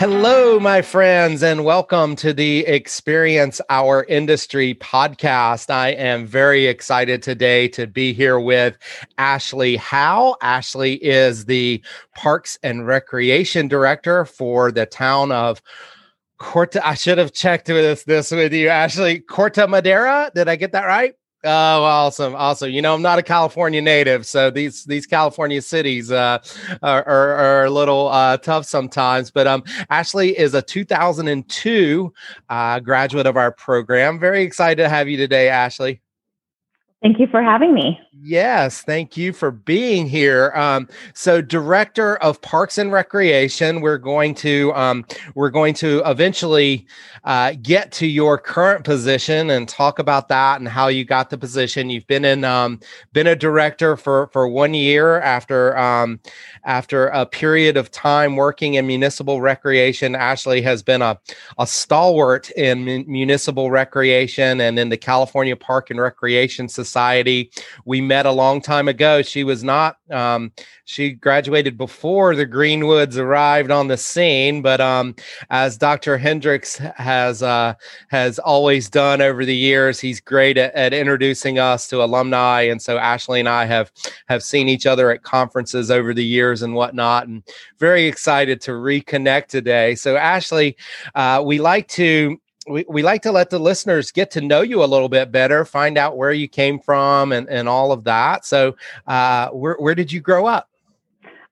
Hello, my friends, and welcome to the Experience Our Industry podcast. I am very excited today to be here with Ashley Howe. Ashley is the Parks and Recreation Director for the town of Corta. I should have checked this this with you, Ashley. Corte Madera. Did I get that right? Oh, awesome, awesome! You know, I'm not a California native, so these these California cities uh, are, are, are a little uh, tough sometimes. But um, Ashley is a 2002 uh, graduate of our program. Very excited to have you today, Ashley. Thank you for having me. Yes, thank you for being here. Um, so, director of Parks and Recreation, we're going to um, we're going to eventually uh, get to your current position and talk about that and how you got the position. You've been in um, been a director for for one year after um, after a period of time working in municipal recreation. Ashley has been a a stalwart in municipal recreation and in the California Park and Recreation Society. We met a long time ago. She was not, um, she graduated before the Greenwoods arrived on the scene, but um, as Dr. Hendricks has uh, has always done over the years, he's great at, at introducing us to alumni. And so Ashley and I have have seen each other at conferences over the years and whatnot, and very excited to reconnect today. So Ashley, uh, we like to we, we like to let the listeners get to know you a little bit better, find out where you came from and, and all of that. So, uh, where, where did you grow up?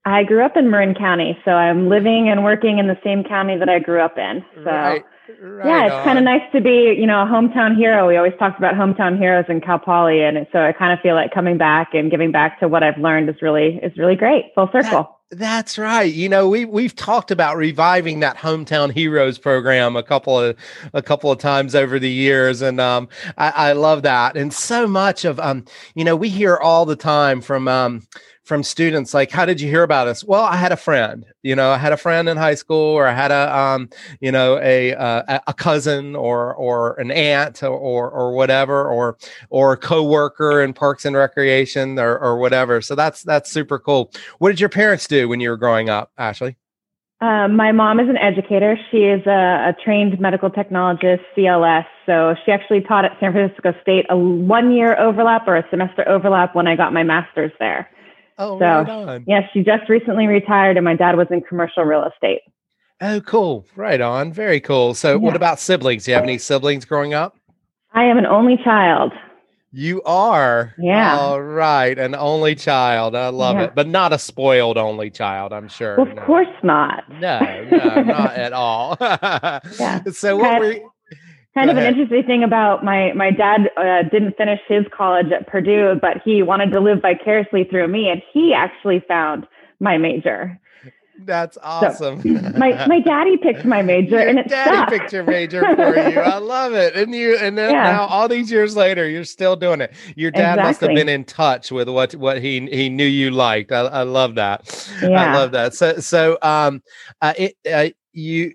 I grew up in Marin County. So, I'm living and working in the same county that I grew up in. So, right. Right yeah, it's kind of nice to be, you know, a hometown hero. We always talked about hometown heroes in Cal Poly, and so I kind of feel like coming back and giving back to what I've learned is really is really great. Full circle. That- that's right. You know, we we've talked about reviving that hometown heroes program a couple of a couple of times over the years, and um, I, I love that. And so much of um, you know, we hear all the time from um, from students like how did you hear about us well i had a friend you know i had a friend in high school or i had a um, you know a uh, a cousin or or an aunt or or, whatever or or a coworker in parks and recreation or, or whatever so that's that's super cool what did your parents do when you were growing up ashley um, my mom is an educator. She is a, a, trained medical technologist, CLS. So she actually taught at San Francisco State a one year overlap or a semester overlap when I got my master's there. Oh, so, right on. Yeah, she just recently retired, and my dad was in commercial real estate. Oh, cool. Right on. Very cool. So, yeah. what about siblings? Do you have any siblings growing up? I am an only child. You are. Yeah. All right. An only child. I love yeah. it. But not a spoiled only child, I'm sure. Well, of no. course not. No, no, not at all. yeah. So what were kind of an interesting thing about my my dad uh, didn't finish his college at Purdue, but he wanted to live vicariously through me, and he actually found my major. That's awesome. So, my my daddy picked my major, and it daddy sucked. picked your major for you. I love it. And you and then yeah. now all these years later, you're still doing it. Your dad exactly. must have been in touch with what what he he knew you liked. I, I love that. Yeah. I love that. So so um, uh, it uh, you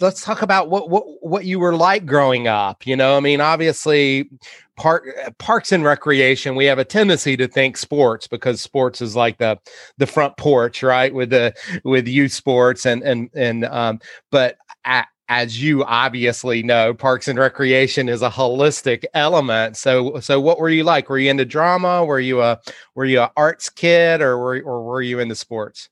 let's talk about what what what you were like growing up. You know, I mean, obviously, park parks and recreation. We have a tendency to think sports because sports is like the the front porch, right? With the with youth sports and and and um, but. At, as you obviously know, parks and recreation is a holistic element. So, so what were you like? Were you into drama? Were you a were you a arts kid, or were or were you into sports?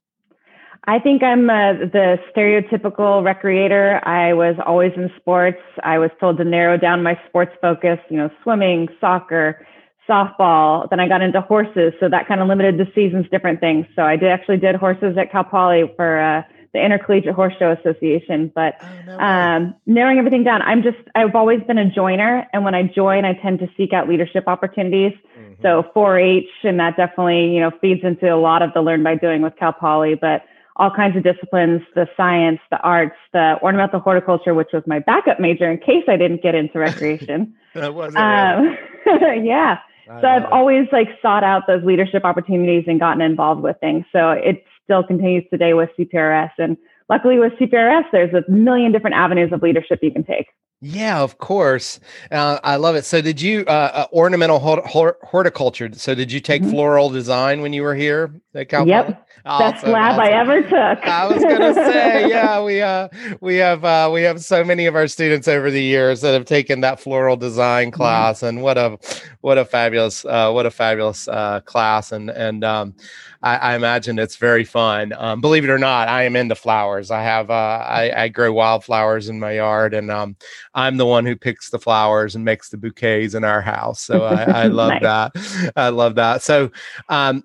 I think I'm uh, the stereotypical recreator. I was always in sports. I was told to narrow down my sports focus, you know, swimming, soccer, softball. Then I got into horses, so that kind of limited the seasons, different things. So I did actually did horses at Cal Poly for uh, the Intercollegiate Horse Show Association. But oh, no um, narrowing everything down, I'm just I've always been a joiner, and when I join, I tend to seek out leadership opportunities. Mm-hmm. So 4-H, and that definitely you know feeds into a lot of the learn by doing with Cal Poly, but all kinds of disciplines, the science, the arts, the ornamental horticulture, which was my backup major in case I didn't get into recreation. that wasn't um, yeah. I so I've it. always like sought out those leadership opportunities and gotten involved with things. So it still continues today with CPRS. And luckily with CPRS, there's a million different avenues of leadership you can take. Yeah, of course. Uh, I love it. So, did you uh, uh, ornamental horticulture? So, did you take mm-hmm. floral design when you were here at Cal? Yep. Awesome, Best lab awesome. I ever took. I was gonna say, yeah, we uh we have uh we have so many of our students over the years that have taken that floral design mm-hmm. class, mm-hmm. and what a what a fabulous uh what a fabulous uh class, and and um I, I imagine it's very fun. Um, believe it or not, I am into flowers. I have uh, I, I grow wildflowers in my yard, and um, I'm the one who picks the flowers and makes the bouquets in our house. So I, I love nice. that. I love that. So um,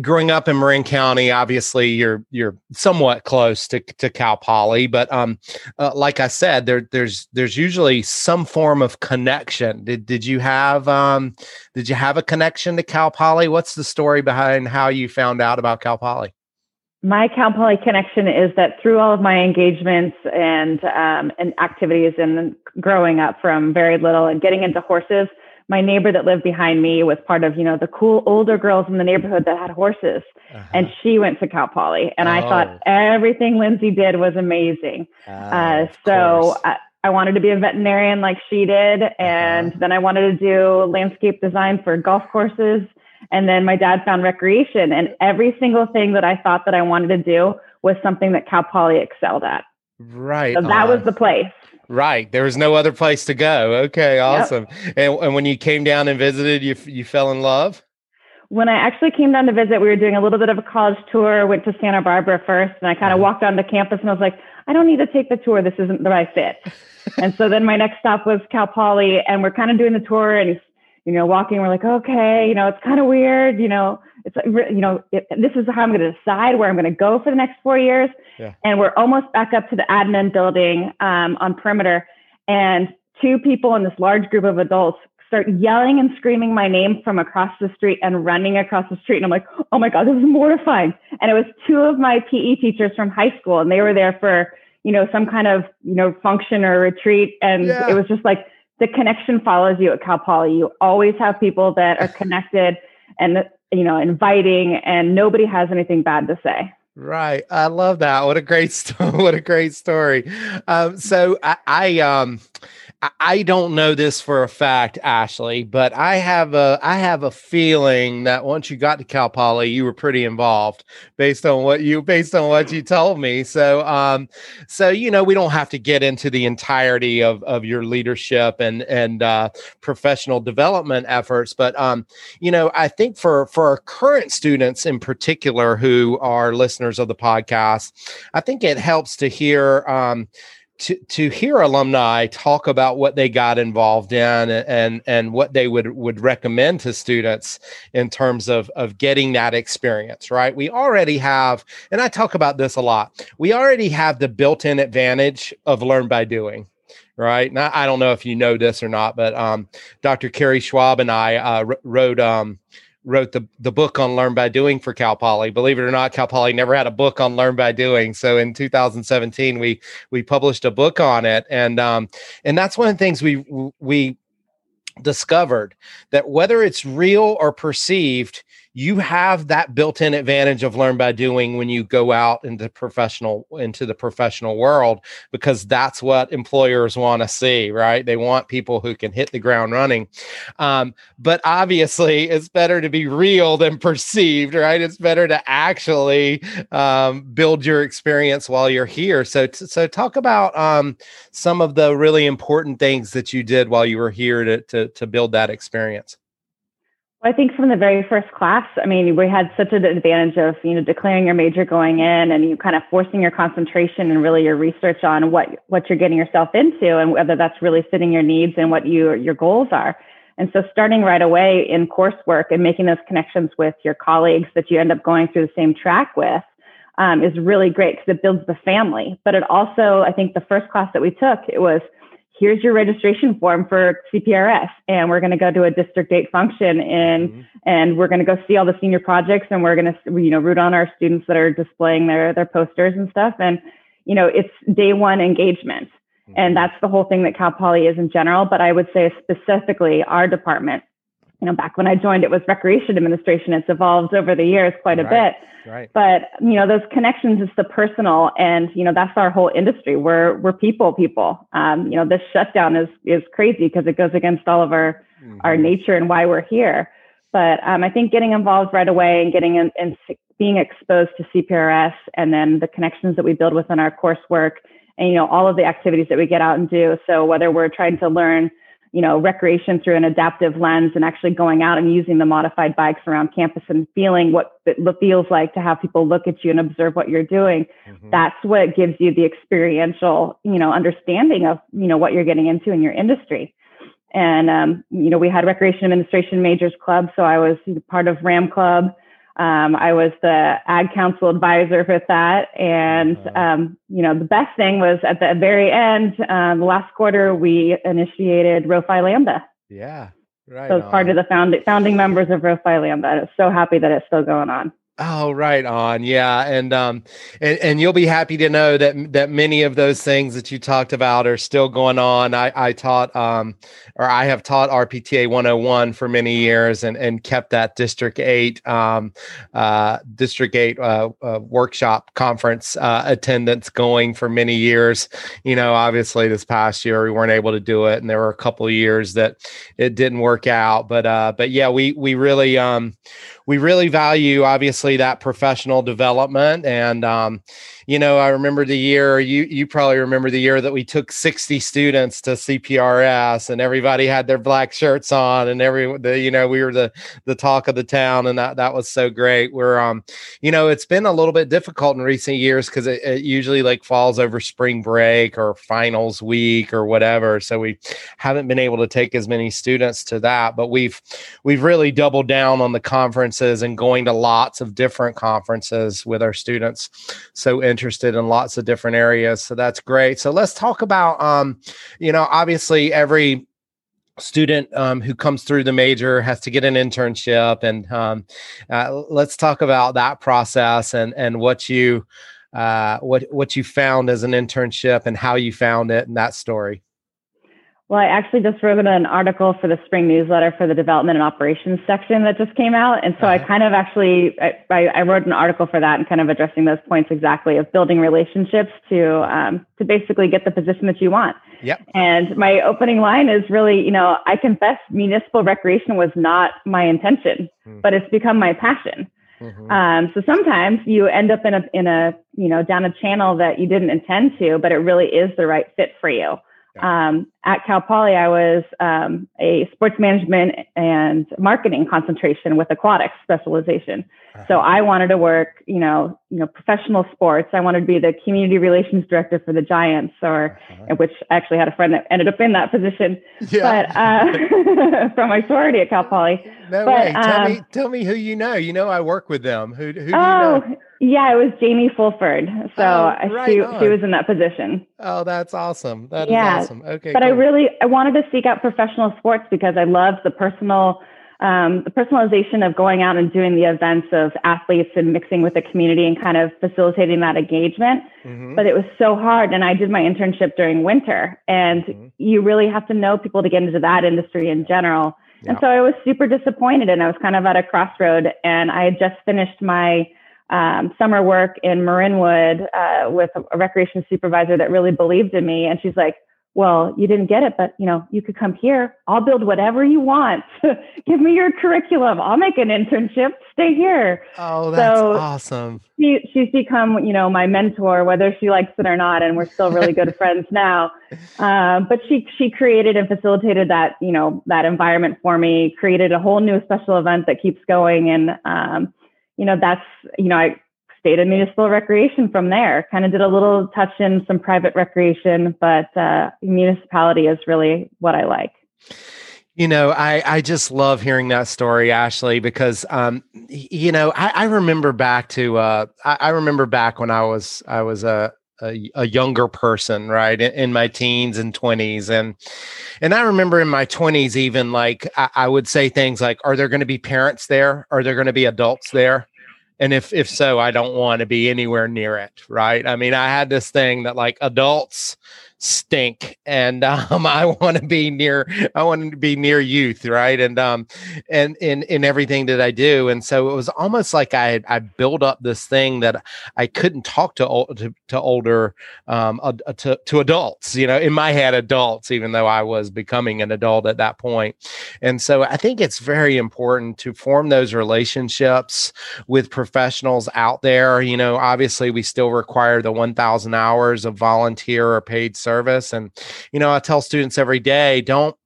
growing up in Marin County, obviously you're you're somewhat close to, to Cal Poly, but um, uh, like I said, there there's there's usually some form of connection. Did did you have um, did you have a connection to Cal Poly? What's the story behind how you found out about Cal Poly? My Cal Poly connection is that through all of my engagements and um, and activities and growing up from very little and getting into horses my neighbor that lived behind me was part of, you know, the cool older girls in the neighborhood that had horses. Uh-huh. And she went to Cal Poly. And oh. I thought oh. everything Lindsay did was amazing. Uh, uh, so I, I, wanted to be a veterinarian like she did. Uh-huh. And uh-huh. then I wanted to do landscape design for golf courses. And then my dad found recreation. And every single thing that I thought that I wanted to do was something that Cal Poly excelled at. Right. So that was the place. Right. There was no other place to go. Okay, awesome. Yep. And, and when you came down and visited, you you fell in love? When I actually came down to visit, we were doing a little bit of a college tour, went to Santa Barbara first, and I kind of uh-huh. walked onto campus and I was like, I don't need to take the tour. This isn't the right fit. and so then my next stop was Cal Poly, and we're kind of doing the tour and you know, walking, we're like, okay, you know, it's kind of weird, you know, it's like, you know it, this is how i'm going to decide where i'm going to go for the next four years. Yeah. and we're almost back up to the admin building um, on perimeter. And two people in this large group of adults start yelling and screaming my name from across the street and running across the street. And i'm like oh my god this is mortifying. And it was two of my pe teachers from high school and they were there for you know some kind of you know function or retreat. And yeah. it was just like the connection follows you at cal poly. You always have people that are connected. And you know, inviting and nobody has anything bad to say. Right. I love that. What a great story. what a great story. Um, so I, I um I don't know this for a fact, Ashley, but I have a I have a feeling that once you got to Cal Poly, you were pretty involved based on what you based on what you told me. So um so you know we don't have to get into the entirety of of your leadership and and uh, professional development efforts, but um you know I think for for our current students in particular who are listeners of the podcast, I think it helps to hear um to to hear alumni talk about what they got involved in and and what they would would recommend to students in terms of of getting that experience right? We already have and i talk about this a lot we already have the built-in advantage of learn by doing right? Now i don't know if you know this or not but um, dr kerry schwab and i uh, wrote um, wrote the, the book on learn by doing for Cal Poly. Believe it or not, Cal Poly never had a book on learn by doing. So in 2017, we we published a book on it, and um, and that's one of the things we we discovered that whether it's real or perceived, you have that built-in advantage of learn by doing when you go out into professional into the professional world because that's what employers want to see right? They want people who can hit the ground running. Um, but obviously it's better to be real than perceived right? It's better to actually um, build your experience while you're here. So so talk about um, some of the really important things that you did while you were here to to, to build that experience I think from the very first class, I mean, we had such an advantage of, you know, declaring your major going in and you kind of forcing your concentration and really your research on what, what you're getting yourself into and whether that's really fitting your needs and what you, your goals are. And so starting right away in coursework and making those connections with your colleagues that you end up going through the same track with um, is really great because it builds the family. But it also, I think the first class that we took, it was here's your registration form for CPRS, and we're going to go to a district eight function, and mm-hmm. and we're going to go see all the senior projects, and we're going to you know root on our students that are displaying their their posters and stuff, and you know it's day one engagement, mm-hmm. and that's the whole thing that Cal Poly is in general. But I would say specifically our department you know, back when I joined, it was recreation administration. It's evolved over the years quite a Right. bit. Right. But you know, those connections is the personal, and you know, that's our whole industry. We're we're people, people. Um, you know, this shutdown is is crazy because it goes against all of our our Mhm. nature and why we're here. But um, I think getting involved right away and getting in, and being exposed to CPRS and then the connections that we build within our coursework and you know all of the activities that we get out and do. So whether we're trying to learn you know recreation through an adaptive lens and actually going out and using the modified bikes around campus and feeling what it feels like to have people look at you and observe what you're doing Mhm. that's what gives you the experiential you know understanding of you know what you're getting into in your industry and um, you know we had recreation administration majors club so i was part of ram club um, i was the ag council advisor with that and Uh-huh. um, you know the best thing was at the very end um, last quarter we initiated Rho Phi Lambda Yeah. Right. so as part of the founding founding members of Rho Phi Lambda i'm so happy that it's still going on Oh, right on. Yeah. And um and, and you'll be happy to know that that many of those things that you talked about are still going on. I, I taught um or I have taught RPTA 101 for many years and and kept that district eight um uh district eight uh, uh workshop conference uh attendance going for many years. You know, obviously this past year we weren't able to do it and there were a couple years that it didn't work out. But uh but yeah, we we really um we really value obviously that professional development and um, you know i remember the year you you probably remember the year that we took 60 students to cprs and everybody had their black shirts on and every the, you know we were the the talk of the town and that that was so great. We're um you know it's been a little bit difficult in recent years because it, it usually like falls over spring break or finals week or whatever. So we haven't been able to take as many students to that but we've we've really doubled down on the conferences and going to lots of different conferences with our students. So interested in lots of different areas so that's great. So let's talk about um you know obviously every student um, who comes through the major has to get an internship and um, uh, let's talk about that process and and what you uh, what what you found as an internship and how you found it and that story Well, I actually just wrote an article for the spring newsletter for the development and operations section that just came out. And so I Uh-huh. kind of actually, I, I I wrote an article for that and kind of addressing those points exactly of building relationships to, um, to basically get the position that you want. Yep. And my opening line is really, you know, I confess municipal recreation was not my intention, Hmm. but it's become my passion. Mhm. Um, so sometimes you end up in a in a you know down a channel that you didn't intend to, but it really is the right fit for you. Um, at Cal Poly, I was um, a sports management and marketing concentration with aquatics specialization. So I wanted to work, you know, you know, professional sports. I wanted to be the community relations director for the Giants, or Uh-huh. which I actually had a friend that ended up in that position. yeah. But uh, from my sorority at Cal Poly, no but, way tell me um, tell me who you know you know i work with them who, who do you Oh, know yeah, it was Jamie Fulford. So Oh, uh, right she she was in that position. oh that's awesome That is Yeah, awesome okay But I really I wanted to seek out professional sports because I love the personal um, the personalization of going out and doing the events of athletes and mixing with the community and kind of facilitating that engagement. Mhm. But it was so hard, and I did my internship during winter, and Mhm. you really have to know people to get into that industry in general. And so I was super disappointed and I was kind of at a crossroad and I had just finished my um, summer work in Marinwood uh, with a, recreation supervisor that really believed in me. And she's like, well, you didn't get it, but you know, you could come here. I'll build whatever you want. Give me your curriculum. I'll make an internship. Stay here. oh that's so- awesome She, she's become, you know, my mentor, whether she likes it or not, and we're still really good friends now. Um, but she she created and facilitated that, you know, that environment for me. Created a whole new special event that keeps going, and um, you know, that's you know, I stayed in municipal recreation from there. Kind of did a little touch in some private recreation, but uh, municipality is really what I like. You know, I I just love hearing that story, Ashley, because um, you know, I, I remember back to uh, I, I remember back when I was I was a a, a younger person, right, in, in my teens and twenties, and and I remember in my twenties, even like I, I would say things like, "Are there going to be parents there? Are there going to be adults there?" And if if so, I don't want to be anywhere near it, right? I mean, I had this thing that like adults stink and um, I want to be near I want to be near youth right? And um and in in everything that I do and so it was almost like I I built up this thing that I couldn't talk to to, to older um uh, to, to adults you know in my head adults even though I was becoming an adult at that point. And so I think it's very important to form those relationships with professionals out there. You know obviously we still require the 1000 hours of volunteer or paid service and you know i tell students every day don't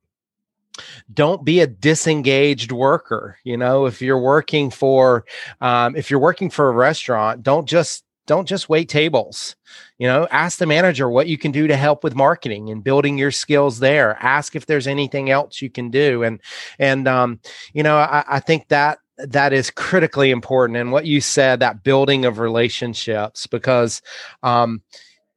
don't be a disengaged worker. You know if you're working for um, if you're working for a restaurant don't just don't just wait tables. You know ask the manager what you can do to help with marketing and building your skills there. Ask if there's anything else you can do. And and um, you know I, I think that that is critically important. And what you said that building of relationships because um,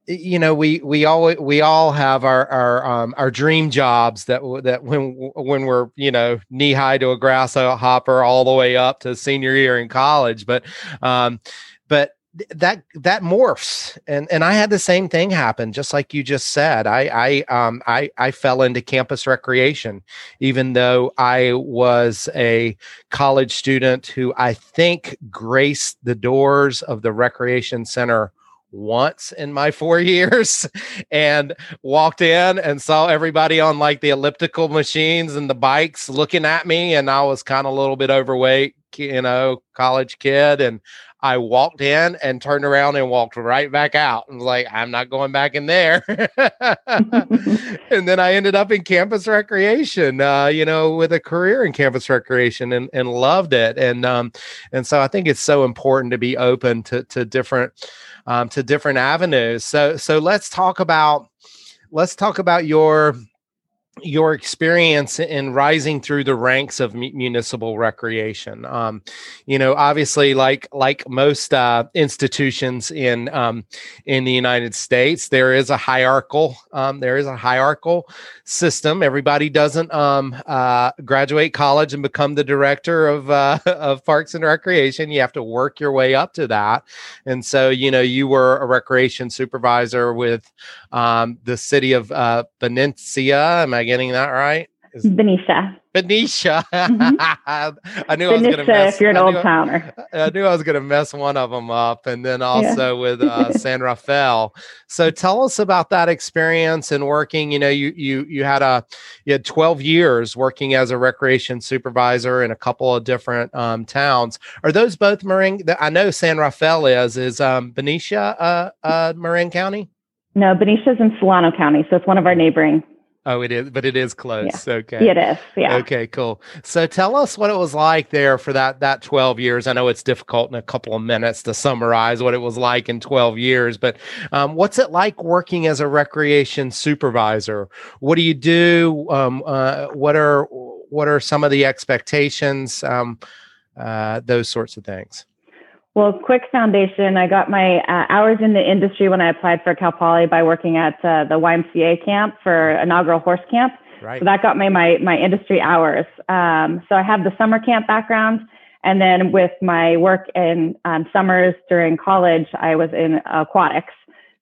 you know we we all we all have our our um, our dream jobs that that when when we're you know knee high to a grasshopper all the way up to senior year in college. But um but that that morphs. And and I had the same thing happen just like you just said. I I um I I fell into campus recreation even though I was a college student who I think graced the doors of the recreation center once in my four years and walked in and saw everybody on like the elliptical machines and the bikes looking at me and I was kind of a little bit overweight you know college kid and I walked in and turned around and walked right back out and was like, I'm not going back in there. and then I ended up in campus recreation, uh, you know, with a career in campus recreation and, and loved it. And um, and so I think it's so important to be open to to different um, to different avenues. So so let's talk about let's talk about your your experience in rising through the ranks of municipal recreation. Um, you know obviously like like most uh, institutions in um, in the united states there is a hierarchical um, there is a hierarchical system. Everybody doesn't um, uh, graduate college and become the director of uh, of parks and recreation. You have to work your way up to that. And so you know you were a recreation supervisor with um, the city of uh, Benicia. Am I getting that right? Is Benicia. Benicia. Mm-hmm. I knew Benicia, I was going to mess. If you're an old towner, I knew I was going to mess one of them up, and then also yeah. with uh, San Rafael. So tell us about that experience and working. You know, you you you had a you had 12 years working as a recreation supervisor in a couple of different um, towns. Are those both Marin? I know San Rafael is is um, Benicia, uh, uh, Marin County. No, Benicia's in Solano County, so it's one of our neighboring. Oh, it is, but it is close. Yeah. Okay. It is. Yeah. Okay, cool. So tell us what it was like there for that that 12 years. I know it's difficult in a couple of minutes to summarize what it was like in 12 years, but um, what's it like working as a recreation supervisor? What do you do? Um, uh, what are what are some of the expectations? Um, uh, those sorts of things. Well, quick foundation. I got my uh, hours in the industry when I applied for Cal Poly by working at uh, the YMCA camp for inaugural horse camp. Right. So that got me my my industry hours. Um, so I have the summer camp background, and then with my work in um, summers during college, I was in aquatics.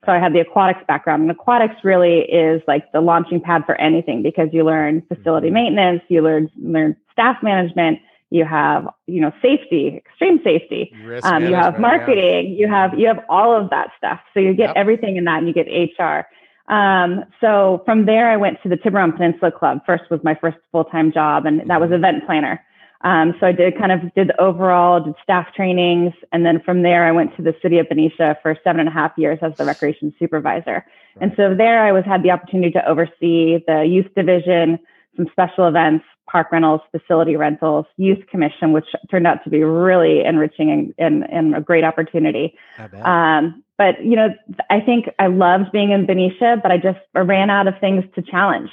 So I had the aquatics background, and aquatics really is like the launching pad for anything because you learn facility mm-hmm. maintenance, you learn learn staff management you have you know safety extreme safety um, you have marketing yeah. you have you have all of that stuff so you get yep. everything in that and you get hr um, so from there i went to the tiburon peninsula club first was my first full-time job and that was mm-hmm. event planner um, so i did kind of did the overall did staff trainings and then from there i went to the city of benicia for seven and a half years as the recreation supervisor right. and so there i was had the opportunity to oversee the youth division some special events park rentals, facility rentals, youth commission, which turned out to be really enriching and, and, and a great opportunity. Um, but you know, I think I loved being in Benicia, but I just ran out of things to challenge.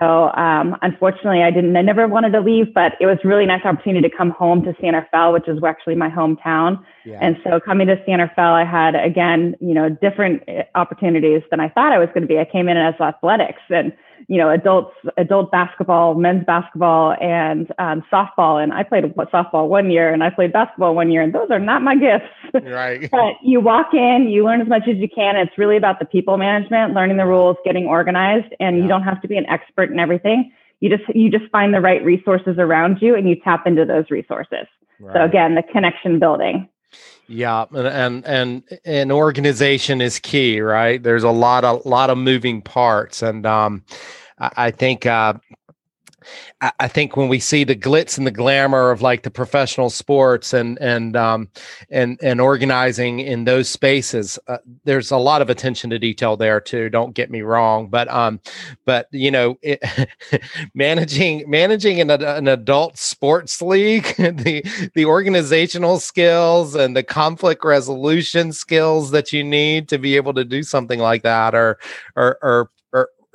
So um, unfortunately, I didn't. I never wanted to leave, but it was really nice opportunity to come home to San Rafael, which is actually my hometown. Yeah. And so coming to San Rafael, I had again, you know, different eh, opportunities than I thought I was going to be. I came in as athletics, and you know, adults, adult basketball, men's basketball, and um, softball. And I played softball one year, and I played basketball one year, and those are not my gifts. Right. but you walk in, you learn as much as you can. It's really about the people management, learning the rules, getting organized, and yeah. you don't have to be an expert in everything. You just you just find the right resources around you, and you tap into those resources. Right. So again, the connection building. Yeah, and, and and an organization is key, right? There's a lot of lot of moving parts, and um, I, I think uh, I think when we see the glitz and the glamour of like the professional sports and and um, and and organizing in those spaces, uh, there's a lot of attention to detail there too. Don't get me wrong, but um, but you know, it, managing managing an, an adult sports league, the the organizational skills and the conflict resolution skills that you need to be able to do something like that are are are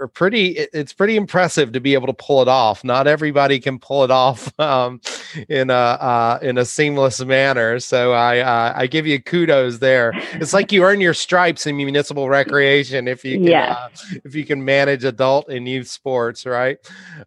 are pretty it's pretty impressive to be able to pull it off. Not everybody can pull it off um, in a uh, in a seamless manner. So i uh, i give you kudos there. It's like you earn your stripes in municipal recreation if you can yeah. uh, if you can manage adult and youth sports right?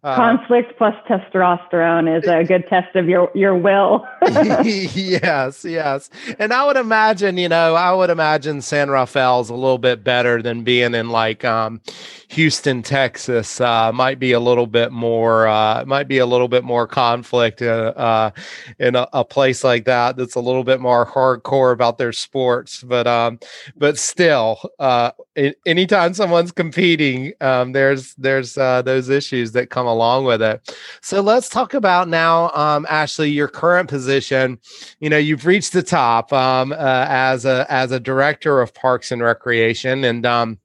Uh, conflict plus testosterone is a good test of your your will yes yes and i would imagine you know i would imagine san rafael's a little bit better than being in like um Houston, Texas, uh, might be a little bit more, uh, might be a little bit more conflict uh, uh, in a, a, place like that. That's a little bit more hardcore about their sports, but um, but still, uh, anytime someone's competing, um, there's there's uh, those issues that come along with it. So let's talk about now, um, Ashley, your current position. You know, you've reached the top um, as a as a director of Parks and Recreation, and um,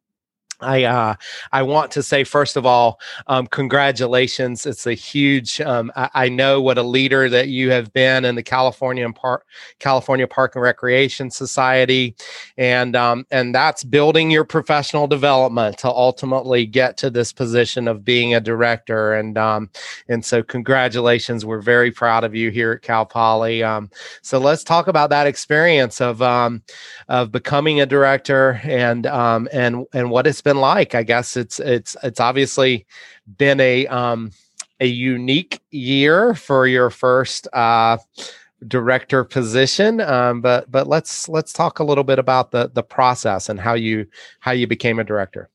I uh, I want to say first of all, um, congratulations! It's a huge. Um, I, I, know what a leader that you have been in the California Park California Park and Recreation Society, and um, and that's building your professional development to ultimately get to this position of being a director. And um, and so congratulations! We're very proud of you here at Cal Poly. Um, so let's talk about that experience of um, of becoming a director and and and what it's been been like? I guess it's it's it's obviously been a um, a unique year for your first uh, director position. Um, but but let's let's talk a little bit about the the process and how you how you became a director.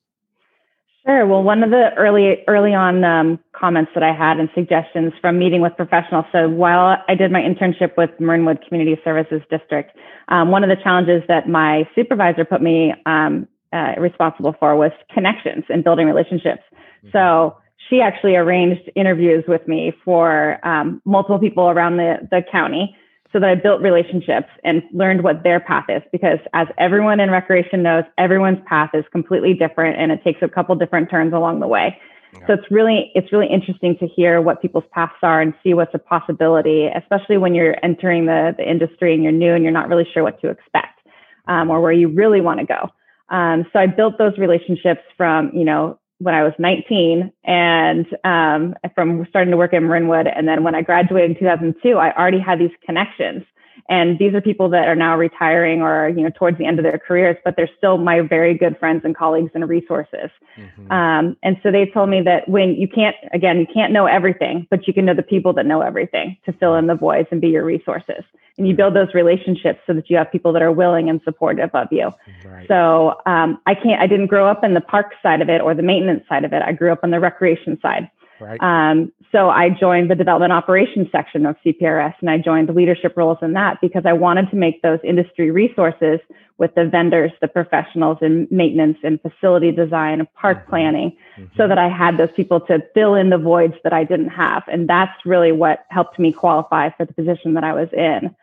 Sure. Well, one of the early early on um, comments that I had and suggestions from meeting with professionals. So while I did my internship with Marinwood Community Services District, um, one of the challenges that my supervisor put me um, uh, responsible for was connections and building relationships. Mm-hmm. So she actually arranged interviews with me for um, multiple people around the, the county so that I built relationships and learned what their path is. Because as everyone in recreation knows, everyone's path is completely different and it takes a couple different turns along the way. Yeah. So it's really it's really interesting to hear what people's paths are and see what's a possibility, especially when you're entering the, the industry and you're new and you're not really sure what to expect um, or where you really want to go. Um, so I built those relationships from, you know, when I was 19 and um, from starting to work in Marinwood. And then when I graduated in 2002, I already had these connections. And these are people that are now retiring or, you know, towards the end of their careers, but they're still my very good friends and colleagues and resources. Mm-hmm. Um, and so they told me that when you can't, again, you can't know everything, but you can know the people that know everything to fill in the voids and be your resources and you build those relationships so that you have people that are willing and supportive of you. Right. So um, I can't, I didn't grow up in the park side of it or the maintenance side of it. I grew up on the recreation side. Right. Um, so I joined the development operations section of CPRS and I joined the leadership roles in that because I wanted to make those industry resources with the vendors, the professionals in maintenance and facility design and park mm-hmm. planning mm-hmm. so that I had those people to fill in the voids that I didn't have. And that's really what helped me qualify for the position that I was in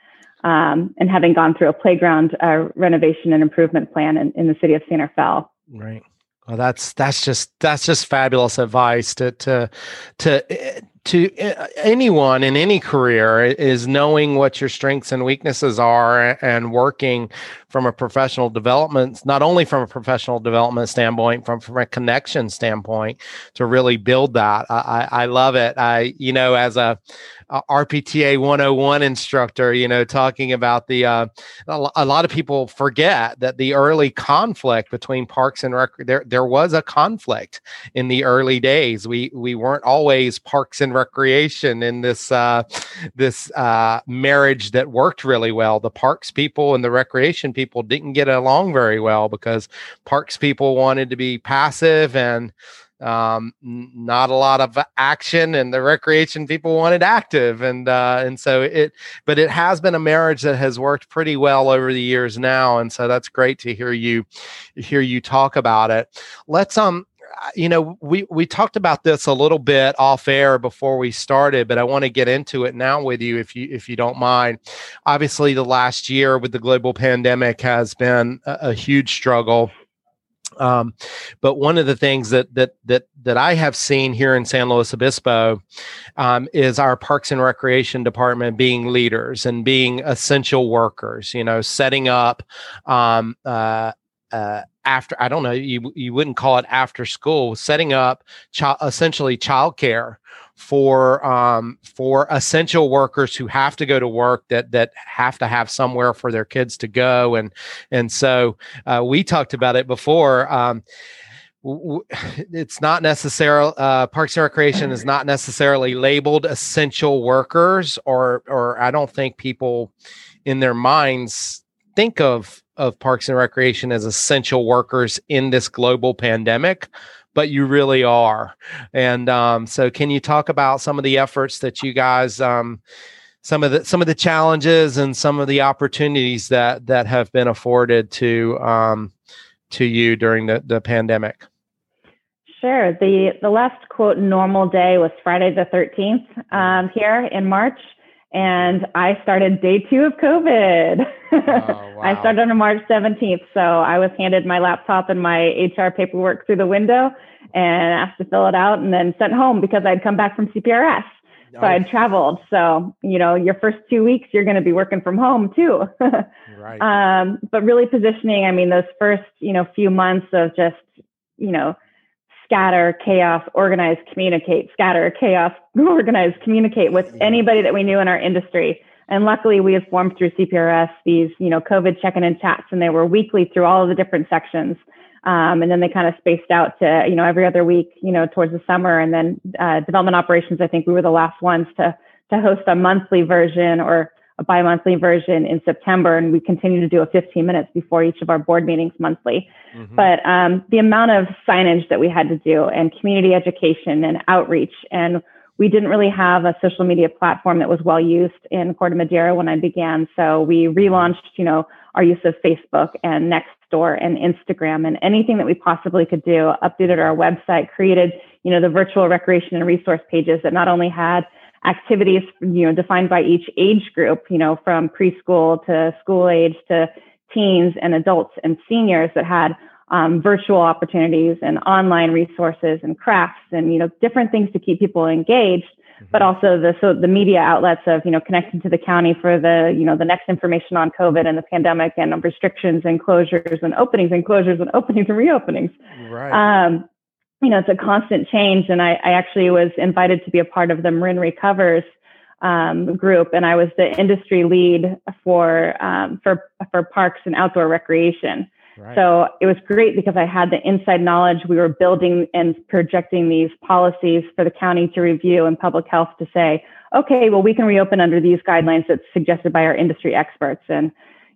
um, and having gone through a playground uh, renovation and improvement plan in, in the city of Santa Fe. Right. Well, that's that's just that's just fabulous advice to to to eh, to anyone in any career is knowing what your strengths and weaknesses are and working from a professional development, not only from a professional development standpoint, from, from a connection standpoint to really build that. I, I, I love it. I, you know, as a, RPTA 101 instructor, you know, talking about the, uh, a lot of people forget that the early conflict between parks and rec, there, there was a conflict in the early days. We, we weren't always parks and recreation in this, uh, this, uh, marriage that worked really well. The parks people and the recreation people didn't get along very well because parks people wanted to be passive and, um, not a lot of action, and the recreation people wanted active, and uh, and so it. But it has been a marriage that has worked pretty well over the years now, and so that's great to hear you hear you talk about it. Let's um you know we we talked about this a little bit off air before we started but i want to get into it now with you if you if you don't mind obviously the last year with the global pandemic has been a, a huge struggle um, but one of the things that that that that I have seen here in San Luis Obispo um, is our Parks and Recreation Department being leaders and being essential workers. You know, setting up um, uh, uh, after I don't know you you wouldn't call it after school, setting up essentially childcare for um, for essential workers who have to go to work that that have to have somewhere for their kids to go and and so uh, we talked about it before. Um, it's not necessarily uh, parks and recreation is not necessarily labeled essential workers or or i don't think people in their minds think of of parks and recreation as essential workers in this global pandemic but you really are. And um, so, can you talk about some of the efforts that you guys, um, some of the some of the challenges and some of the opportunities that that have been afforded to um, to you during the, the pandemic? Sure. The the last quote normal day was Friday the 13th um, here in March and I started day two of COVID. Oh, wow. I started on March 17th. So I was handed my laptop and my HR paperwork through the window and asked to fill it out and then sent home because I'd come back from CPRS. So oh. I'd traveled. So, you know, your first two weeks, you're going to be working from home too. right. Um, but really positioning, I mean, those first, you know, few months of just, you know, scatter, chaos, organize, communicate, scatter, chaos, organize, communicate with anybody that we knew in our industry. And luckily, we had formed through CPRS these, you know, COVID check-in and chats, and they were weekly through all of the different sections. Um, and then they kind of spaced out to, you know, every other week, you know, towards the summer. And then uh, development operations, I think we were the last ones to to host a monthly version or a bi-monthly version in September, and we continue to do a 15 minutes before each of our board meetings monthly. Mm-hmm. But um, the amount of signage that we had to do, and community education and outreach, and we didn't really have a social media platform that was well used in Corte Madera when I began. So we relaunched, you know, our use of Facebook and Nextdoor and Instagram and anything that we possibly could do. Updated our website, created, you know, the virtual recreation and resource pages that not only had activities, you know, defined by each age group, you know, from preschool to school age to teens and adults and seniors that had um, virtual opportunities and online resources and crafts and, you know, different things to keep people engaged, mm-hmm. but also the, so the media outlets of, you know, connecting to the county for the, you know, the next information on COVID and the pandemic and restrictions and closures and openings and closures and openings and reopenings. Right. Um, you know, it's a constant change. And I, I actually was invited to be a part of the Marin Recovers um, group, and I was the industry lead for um, for for parks and outdoor recreation. Right. So it was great because I had the inside knowledge. We were building and projecting these policies for the county to review and public health to say, okay, well, we can reopen under these guidelines that's suggested by our industry experts. And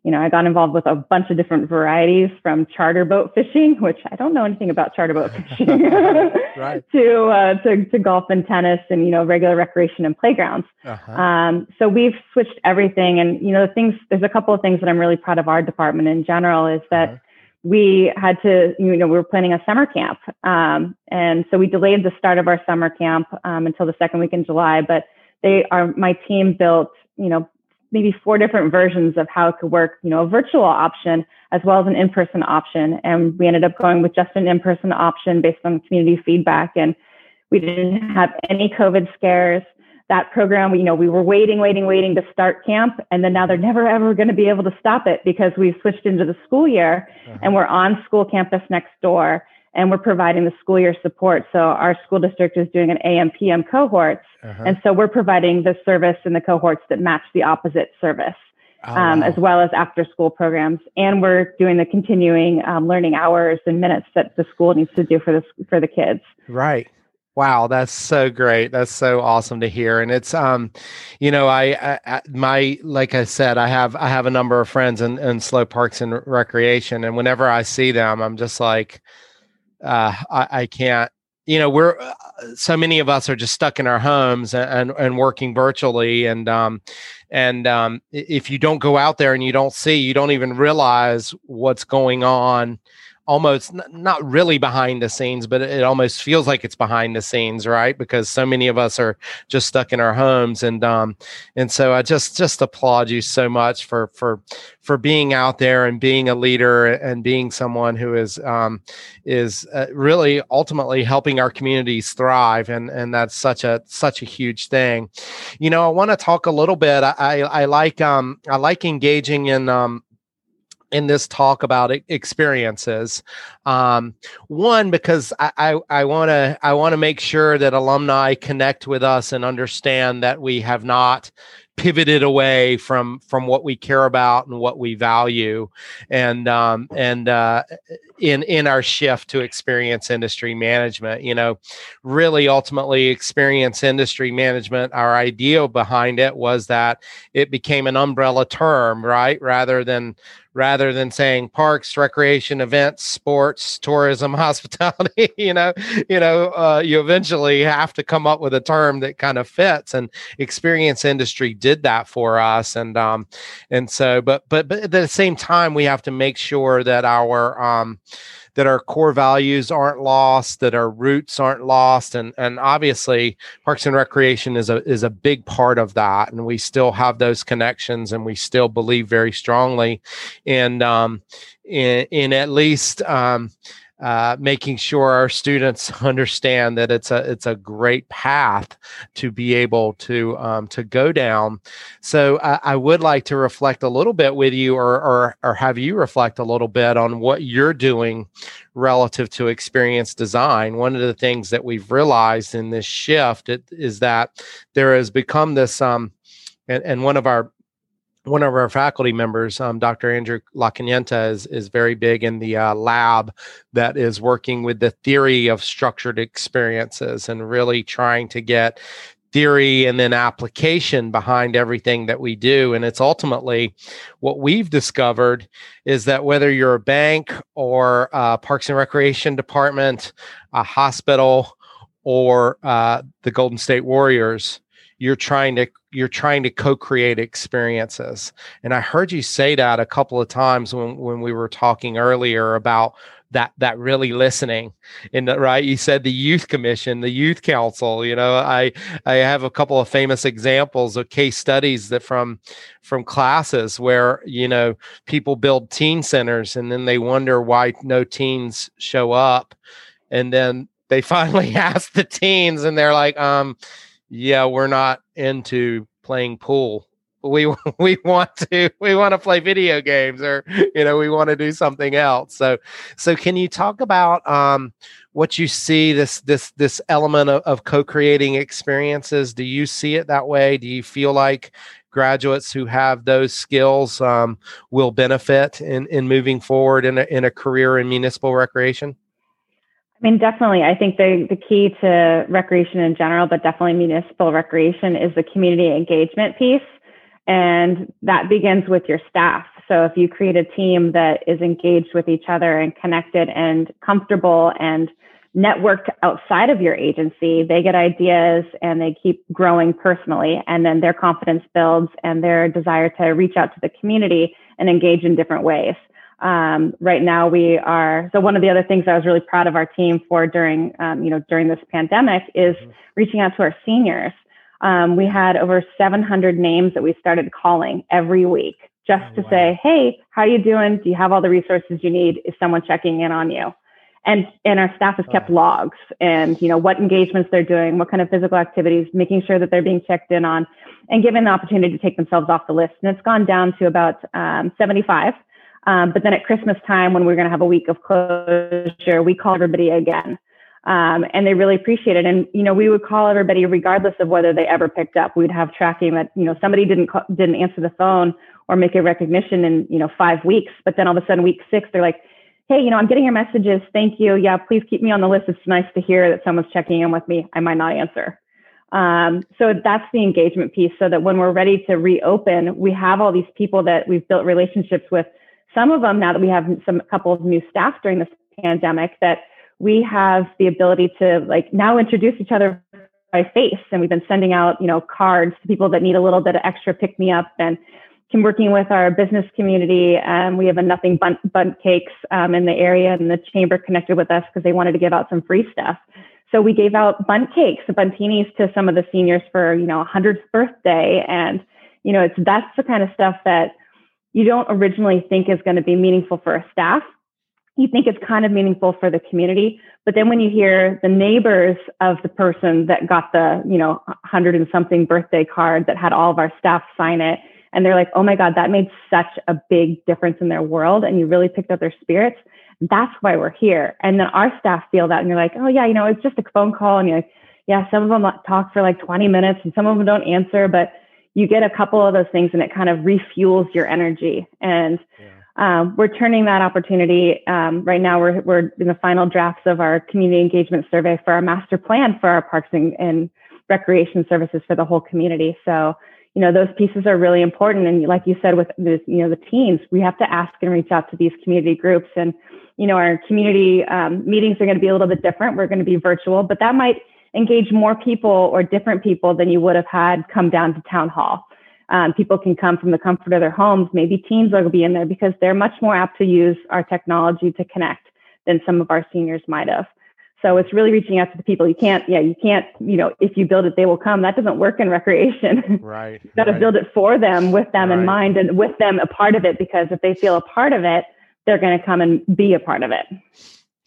you know, I got involved with a bunch of different varieties from charter boat fishing, which I don't know anything about charter boat fishing, to, uh, to, to golf and tennis and, you know, regular recreation and playgrounds. Uh-huh. Um, so we've switched everything. And, you know, the things, there's a couple of things that I'm really proud of our department in general is that uh-huh. we had to, you know, we were planning a summer camp. Um, and so we delayed the start of our summer camp um, until the second week in July, but they are, my team built, you know, maybe four different versions of how it could work, you know, a virtual option as well as an in-person option. And we ended up going with just an in-person option based on community feedback. And we didn't have any COVID scares. that program, you know, we were waiting, waiting, waiting to start camp. And then now they're never, ever going to be able to stop it because we've switched into the school year uh-huh. and we're on school campus next door and we're providing the school year support. So our school district is doing an AM PM cohorts. Uh-huh. And so we're providing the service in the cohorts that match the opposite service. Oh, um, wow. as well as after school programs. And we're doing the continuing um, learning hours and minutes that the school needs to do for the, for the kids. Right. Wow, that's so great. That's so awesome to hear. And it's um, you know, I, I, my like I said, I have I have a number of friends in, in SLO Parks and Recreation, and whenever I see them, I'm just like, uh, I, I can't. You know, we're uh, so many of us are just stuck in our homes and and, and working virtually, and um, and um, if you don't go out there and you don't see, you don't even realize what's going on almost not really behind the scenes, but it almost feels like it's behind the scenes, right? Because so many of us are just stuck in our homes, and um, and so I just just applaud you so much for for for being out there and being a leader and being someone who is um, is uh, really ultimately helping our communities thrive, and and that's such a such a huge thing. You know, I want to talk a little bit. I I, I like um I like engaging in um in this talk about experiences. Um, one, because I want to I want to make sure that alumni connect with us and understand that we have not pivoted away from from what we care about and what we value and um, and uh, in in our shift to experience industry management you know really ultimately experience industry management our idea behind it was that it became an umbrella term right rather than rather than saying parks, recreation, events, sports, tourism, hospitality. you know, you know, uh, you eventually have to come up with a term that kind of fits. And experience industry did that for us. And um, and so, but but but at the same time, we have to make sure that our um that our core values aren't lost, that our roots aren't lost, and and obviously Parks and Recreation is a is a big part of that, and we still have those connections, and we still believe very strongly and um, in, in at least um, uh, making sure our students understand that it's a it's a great path to be able to um, to go down. So I, I, would like to reflect a little bit with you, or, or or have you reflect a little bit on what you're doing relative to experience design. One of the things that we've realized in this shift it, is that there has become this um, and, and one of our one of our faculty members, um, Dr. Andrew LaCanienta, is, is very big in the uh, lab that is working with the theory of structured experiences and really trying to get theory and then application behind everything that we do. And it's ultimately what we've discovered is that whether you're a bank or a Parks and Recreation Department, a hospital, or uh, the Golden State Warriors, you're trying to you're trying to co-create experiences. And i heard you say that a couple of times when when we were talking earlier about that that really listening. And right you said the youth commission the youth council you know i i have a couple of famous examples of case studies that from from classes where you know people build teen centers and then they wonder why no teens show up. And then they finally ask the teens and they're like um yeah, we're not into playing pool. We we want to we want to play video games or you know we want to do something else. So so can you talk about um, what you see this this this element of, of co-creating experiences? Do you see it that way? Do you feel like graduates who have those skills um, will benefit in in moving forward in a, in a career in municipal recreation? I mean, definitely. I think the, the key to recreation in general, but definitely municipal recreation, is the community engagement piece. And that begins with your staff. So if you create a team that is engaged with each other and connected and comfortable and networked outside of your agency, they get ideas and they keep growing personally. And then their confidence builds and their desire to reach out to the community and engage in different ways. Um, right now we are, so one of the other things I was really proud of our team for during, um, you know, during this pandemic is mm-hmm. reaching out to our seniors. Um, we had over 700 names that we started calling every week just oh, to wow. say, Hey, how are you doing? Do you have all the resources you need? Is someone checking in on you? and and our staff has kept logs and you know what engagements they're doing what kind of physical activities making sure that they're being checked in on and given the opportunity to take themselves off the list and it's gone down to about um, 75 um, but then at christmas time when we're going to have a week of closure we call everybody again um, and they really appreciate it and you know we would call everybody regardless of whether they ever picked up we'd have tracking that you know somebody didn't call, didn't answer the phone or make a recognition in you know five weeks but then all of a sudden week six they're like hey, you know, I'm getting your messages. Thank you. Yeah, please keep me on the list. It's nice to hear that someone's checking in with me. I might not answer. Um, so that's the engagement piece so that when we're ready to reopen, we have all these people that we've built relationships with. Some of them, now that we have some couple of new staff during this pandemic, that we have the ability to like now introduce each other by face. And we've been sending out, you know, cards to people that need a little bit of extra pick me up and can working with our business community. Um, we have a nothing Bundt, Bundt cakes um, in the area, and the chamber connected with us because they wanted to give out some free stuff. So we gave out Bundt cakes, the Bundtinis to some of the seniors for you know 100th birthday, and you know it's that's the kind of stuff that you don't originally think is going to be meaningful for a staff. You think it's kind of meaningful for the community, but then when you hear the neighbors of the person that got the you know 100 and something birthday card that had all of our staff sign it and they're like, oh my God, that made such a big difference in their world. And you really picked up their spirits. That's why we're here. And then our staff feel that. And you're like, oh yeah, you know, it's just a phone call. And you're like, yeah, some of them talk for like 20 minutes and some of them don't answer, but you get a couple of those things and it kind of refuels your energy. And yeah. um, we're turning that opportunity. Um, right now, we're, we're in the final drafts of our community engagement survey for our master plan for our parks and, and recreation services for the whole community. So you know those pieces are really important and like you said with the you know the teens we have to ask and reach out to these community groups and you know our community um, meetings are going to be a little bit different we're going to be virtual but that might engage more people or different people than you would have had come down to town hall um, people can come from the comfort of their homes maybe teens will be in there because they're much more apt to use our technology to connect than some of our seniors might have so it's really reaching out to the people. You can't, yeah, you can't, you know, if you build it, they will come. That doesn't work in recreation. Right. you got to right. build it for them, with them right. in mind, and with them a part of it. Because if they feel a part of it, they're going to come and be a part of it.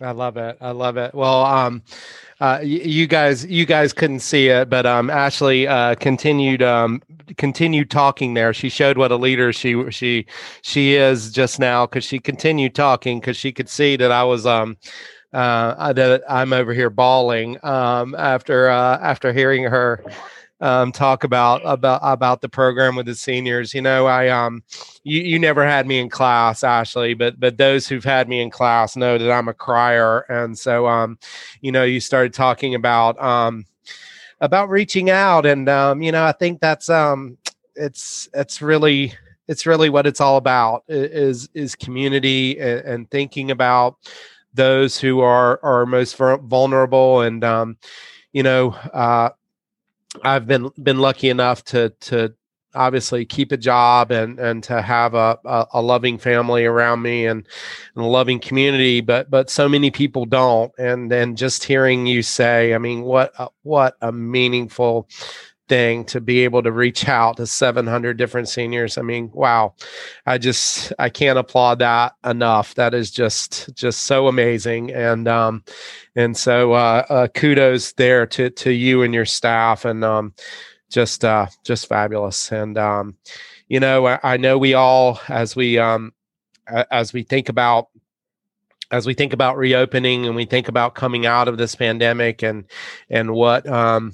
I love it. I love it. Well, um, uh, you, you guys, you guys couldn't see it, but um, Ashley uh, continued um, continued talking there. She showed what a leader she she she is just now because she continued talking because she could see that I was um uh, that I'm over here bawling um, after uh, after hearing her um, talk about about about the program with the seniors. You know, I um, you you never had me in class, Ashley, but but those who've had me in class know that I'm a crier, and so um, you know, you started talking about um, about reaching out, and um, you know, I think that's um, it's it's really it's really what it's all about is is community and, and thinking about those who are are most vulnerable and um, you know uh, I've been been lucky enough to to obviously keep a job and and to have a, a, a loving family around me and, and, a loving community but but so many people don't. And and just hearing you say i mean what a, what a meaningful thing to be able to reach out to 700 different seniors. I mean wow. I just i can't applaud that enough. That is just just so amazing. And um and so uh, uh kudos there to to you and your staff and um just uh just fabulous. And um you know I, I know we all as we um as we think about as we think about reopening and we think about coming out of this pandemic and and what um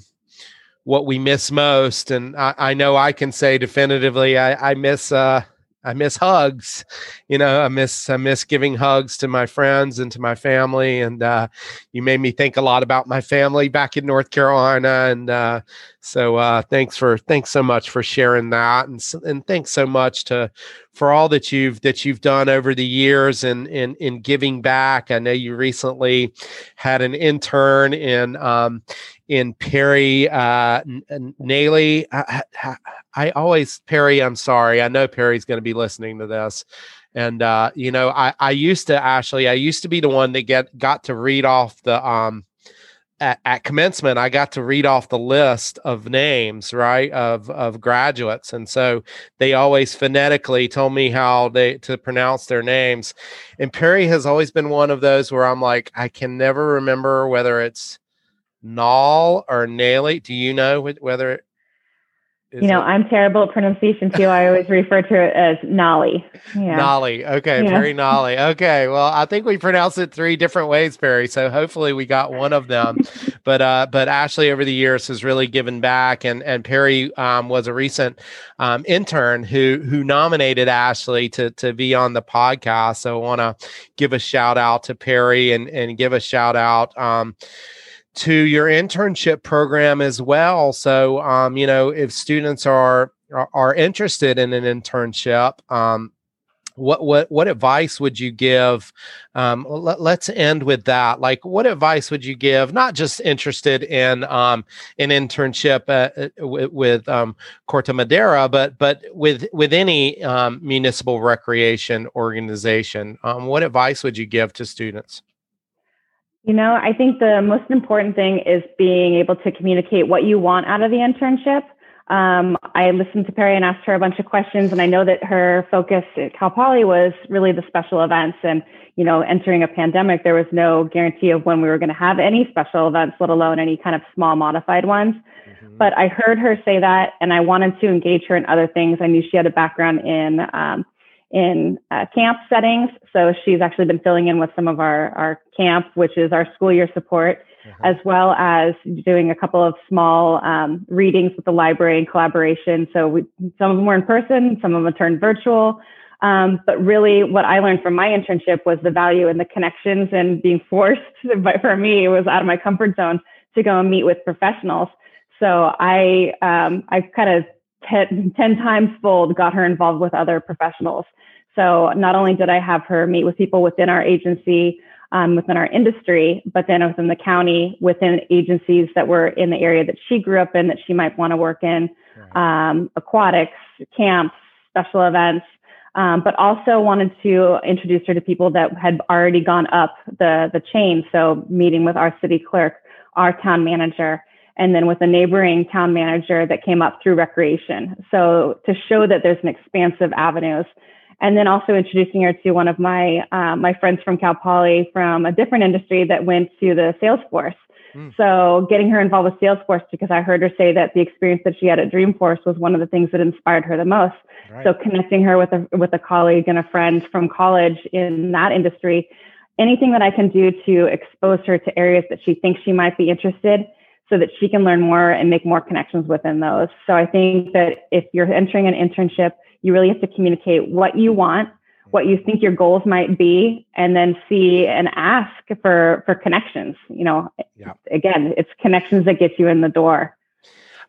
what we miss most. And I, I know I can say definitively, I, I miss, uh, I miss hugs. You know, I miss I miss giving hugs to my friends and to my family. And uh, you made me think a lot about my family back in North Carolina. And uh, so uh, thanks for thanks so much for sharing that. And and thanks so much to for all that you've that you've done over the years and in, in, in giving back. I know you recently had an intern in um, in Perry uh, Naley. I, I, I, always Perry. I'm sorry. I know Perry's going to be listening to this, and uh, you know, I I used to Ashley. I used to be the one that get got to read off the um at, at, commencement, I got to read off the list of names, right, of of graduates, and so they always phonetically told me how they to pronounce their names. And Perry has always been one of those where I'm like, I can never remember whether it's Nall or Naley. Do you know whether is you know, it? I'm terrible at pronunciation too. I always refer to it as Nolly. Yeah. Nolly. Okay, yeah. Perry Nolly. Okay. Well, I think we pronounced it three different ways, Perry. So hopefully we got one of them. but uh, but Ashley over the years has really given back, and and Perry um, was a recent um, intern who who nominated Ashley to to be on the podcast. So I want to give a shout out to Perry and and give a shout out. Um, to your internship program as well. So, um, you know, if students are are, interested in an internship, um, what what what advice would you give? Um, let, us end with that. Like, what advice would you give? Not just interested in um, an internship uh, uh with, with um, Corte Madera, but but with with any um, municipal recreation organization. Um, what advice would you give to students? You know, I think the most important thing is being able to communicate what you want out of the internship. Um, I listened to Perry and asked her a bunch of questions, and I know that her focus at Cal Poly was really the special events. And you know, entering a pandemic, there was no guarantee of when we were going to have any special events, let alone any kind of small modified ones. Mm-hmm. But I heard her say that, and I wanted to engage her in other things. I knew she had a background in um, in uh, camp settings. So she's actually been filling in with some of our, our camp, which is our school year support, mm-hmm. as well as doing a couple of small um, readings with the library in collaboration. So we, some of them were in person, some of them turned virtual. Um, but really, what I learned from my internship was the value in the connections and being forced, but for me, it was out of my comfort zone to go and meet with professionals. So I, um, I kind of ten, 10 times fold got her involved with other professionals. So not only did I have her meet with people within our agency, um, within our industry, but then within the county, within agencies that were in the area that she grew up in, that she might want to work in, right. um, aquatics, camps, special events, um, but also wanted to introduce her to people that had already gone up the, the chain. So meeting with our city clerk, our town manager, and then with a neighboring town manager that came up through recreation. So to show that there's an expansive avenues and then also introducing her to one of my uh, my friends from Cal Poly from a different industry that went to the Salesforce. Mm. So getting her involved with Salesforce because I heard her say that the experience that she had at Dreamforce was one of the things that inspired her the most. Right. So connecting her with a with a colleague and a friend from college in that industry, anything that I can do to expose her to areas that she thinks she might be interested so that she can learn more and make more connections within those. So I think that if you're entering an internship, you really have to communicate what you want, what you think your goals might be, and then see and ask for for connections. You know, yeah. again, it's connections that get you in the door.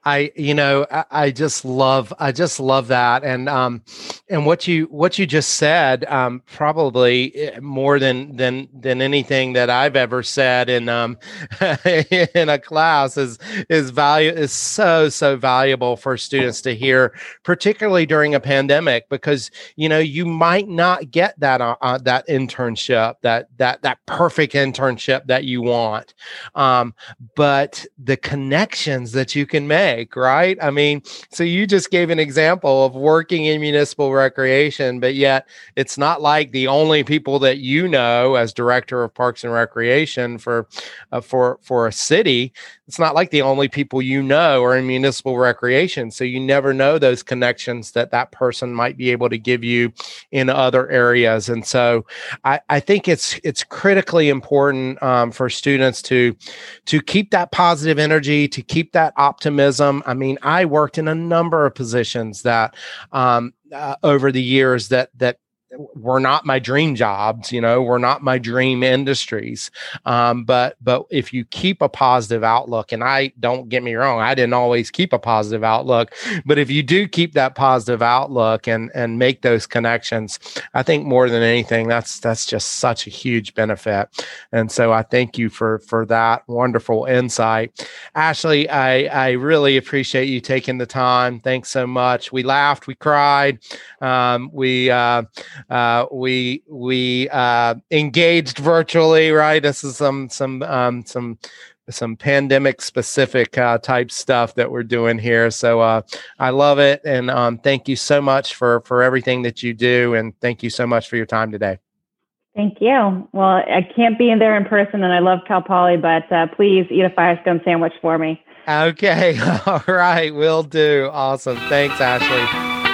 I, you know, I, I, just love, I just love that, and um, and what you what you just said, um, probably eh, more than than than anything that I've ever said in um in a class is is value is so so valuable for students to hear, particularly during a pandemic, because you know you might not get that uh, uh that internship, that that that perfect internship that you want, um, but the connections that you can make make, right? I mean, so you just gave an example of working in municipal recreation, but yet it's not like the only people that you know as director of Parks and Recreation for uh, for for a city it's not like the only people you know are in municipal recreation so you never know those connections that that person might be able to give you in other areas and so i, I think it's it's critically important um, for students to to keep that positive energy to keep that optimism i mean i worked in a number of positions that um, uh, over the years that that were not my dream jobs you know were not my dream industries. Um, but but if you keep a positive outlook and i don't get me wrong i didn't always keep a positive outlook but if you do keep that positive outlook and and make those connections i think more than anything that's that's just such a huge benefit. And so i thank you for for that wonderful insight. Ashley i i really appreciate you taking the time. Thanks so much. We laughed we cried um, we uh, uh, we we uh, engaged virtually, right? This is some some um, some some pandemic specific uh, type stuff that we're doing here. So uh, I love it, and um, thank you so much for for everything that you do, and thank you so much for your time today. Thank you. Well, I can't be in there in person, and I love Cal Poly, but uh, please eat a Firestone sandwich for me. Okay. All right. Will do. Awesome. Thanks, Ashley.